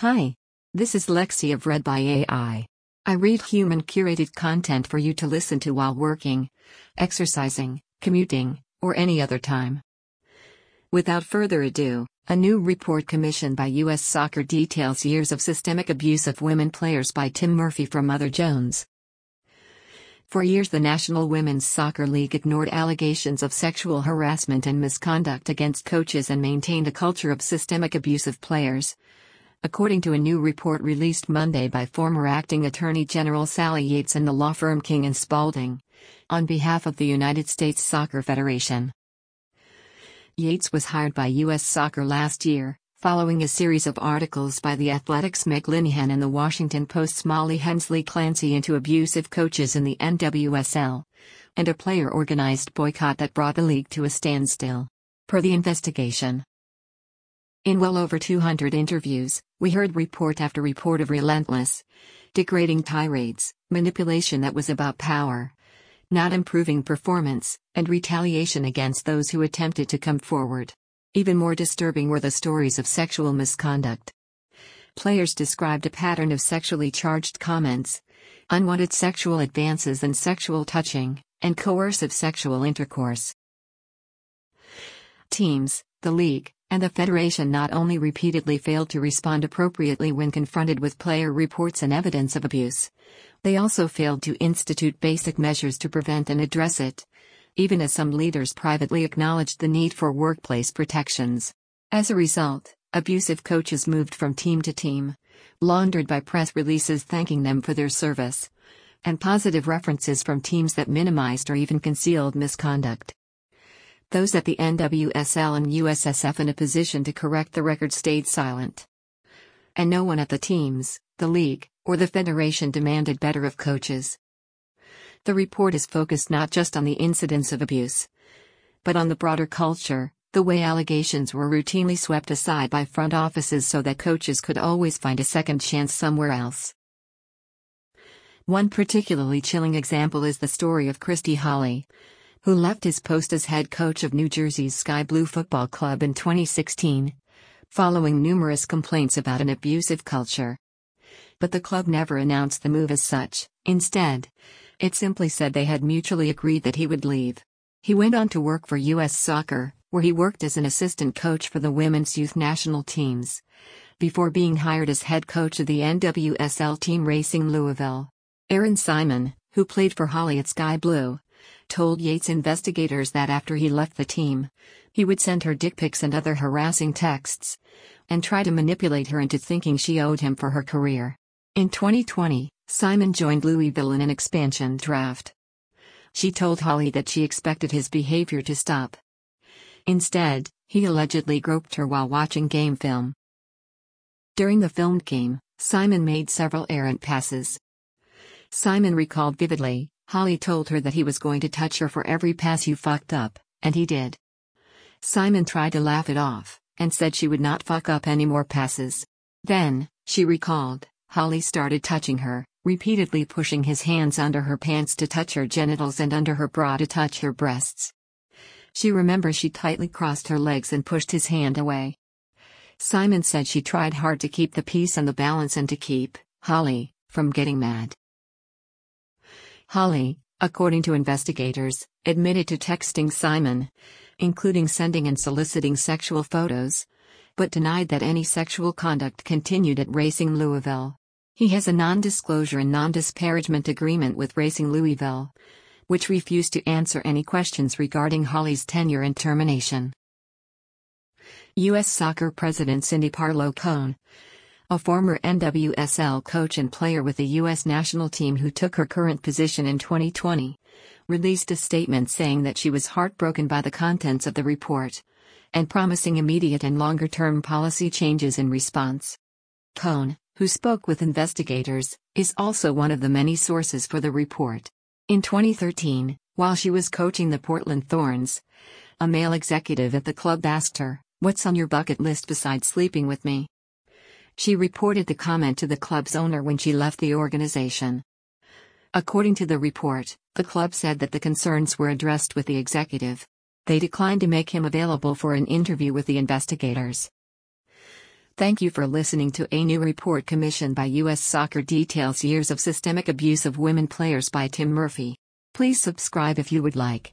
Hi. This is Lexi of Read by AI. I read human curated content for you to listen to while working, exercising, commuting, or any other time. Without further ado, a new report commissioned by U.S. Soccer details years of systemic abuse of women players by Tim Murphy from Mother Jones. For years, the National Women's Soccer League ignored allegations of sexual harassment and misconduct against coaches and maintained a culture of systemic abuse of players. According to a new report released Monday by former acting Attorney General Sally Yates and the law firm King and Spalding, on behalf of the United States Soccer Federation. Yates was hired by U.S. Soccer last year, following a series of articles by The Athletic's Meg and The Washington Post's Molly Hensley Clancy into abusive coaches in the NWSL, and a player organized boycott that brought the league to a standstill. Per the investigation, in well over 200 interviews, we heard report after report of relentless, degrading tirades, manipulation that was about power, not improving performance, and retaliation against those who attempted to come forward. Even more disturbing were the stories of sexual misconduct. Players described a pattern of sexually charged comments, unwanted sexual advances and sexual touching, and coercive sexual intercourse. Teams, the league, and the Federation not only repeatedly failed to respond appropriately when confronted with player reports and evidence of abuse, they also failed to institute basic measures to prevent and address it even as some leaders privately acknowledged the need for workplace protections. As a result, abusive coaches moved from team to team, laundered by press releases thanking them for their service, and positive references from teams that minimized or even concealed misconduct. Those at the NWSL and USSF in a position to correct the record stayed silent. And no one at the teams, the league, or the federation demanded better of coaches. The report is focused not just on the incidents of abuse, but on the broader culture, the way allegations were routinely swept aside by front offices so that coaches could always find a second chance somewhere else. One particularly chilling example is the story of Christy Holly, who left his post as head coach of New Jersey's Sky Blue Football Club in 2016, following numerous complaints about an abusive culture. But the club never announced the move as such, instead, it simply said they had mutually agreed that he would leave. He went on to work for U.S. Soccer, where he worked as an assistant coach for the women's youth national teams, before being hired as head coach of the NWSL team Racing Louisville. Erin Simon, who played for Holly at Sky Blue, told Yates investigators that after he left the team, he would send her dick pics and other harassing texts, and try to manipulate her into thinking she owed him for her career. In 2020, Simon joined Louisville in an expansion draft. She told Holly that she expected his behavior to stop. Instead, he allegedly groped her while watching game film. During the filmed game, Simon made several errant passes. Simon recalled vividly, Holly told her that he was going to touch her for every pass you fucked up, and he did. Simon tried to laugh it off, and said she would not fuck up any more passes. Then, she recalled, Holly started touching her, repeatedly pushing his hands under her pants to touch her genitals and under her bra to touch her breasts. She remembers she tightly crossed her legs and pushed his hand away. Simon said she tried hard to keep the peace and the balance and to keep Holly from getting mad. Holly, according to investigators, admitted to texting Simon, including sending and soliciting sexual photos, but denied that any sexual conduct continued at Racing Louisville. He has a non disclosure and non disparagement agreement with Racing Louisville, which refused to answer any questions regarding Holly's tenure and termination. U.S. Soccer President Cindy Parlow Cone, a former NWSL coach and player with the U.S. national team who took her current position in 2020, released a statement saying that she was heartbroken by the contents of the report and promising immediate and longer term policy changes in response. Cone, who spoke with investigators, is also one of the many sources for the report. In 2013, while she was coaching the Portland Thorns, a male executive at the club asked her, What's on your bucket list besides sleeping with me? She reported the comment to the club's owner when she left the organization. According to the report, the club said that the concerns were addressed with the executive. They declined to make him available for an interview with the investigators. Thank you for listening to a new report commissioned by U.S. Soccer Details Years of Systemic Abuse of Women Players by Tim Murphy. Please subscribe if you would like.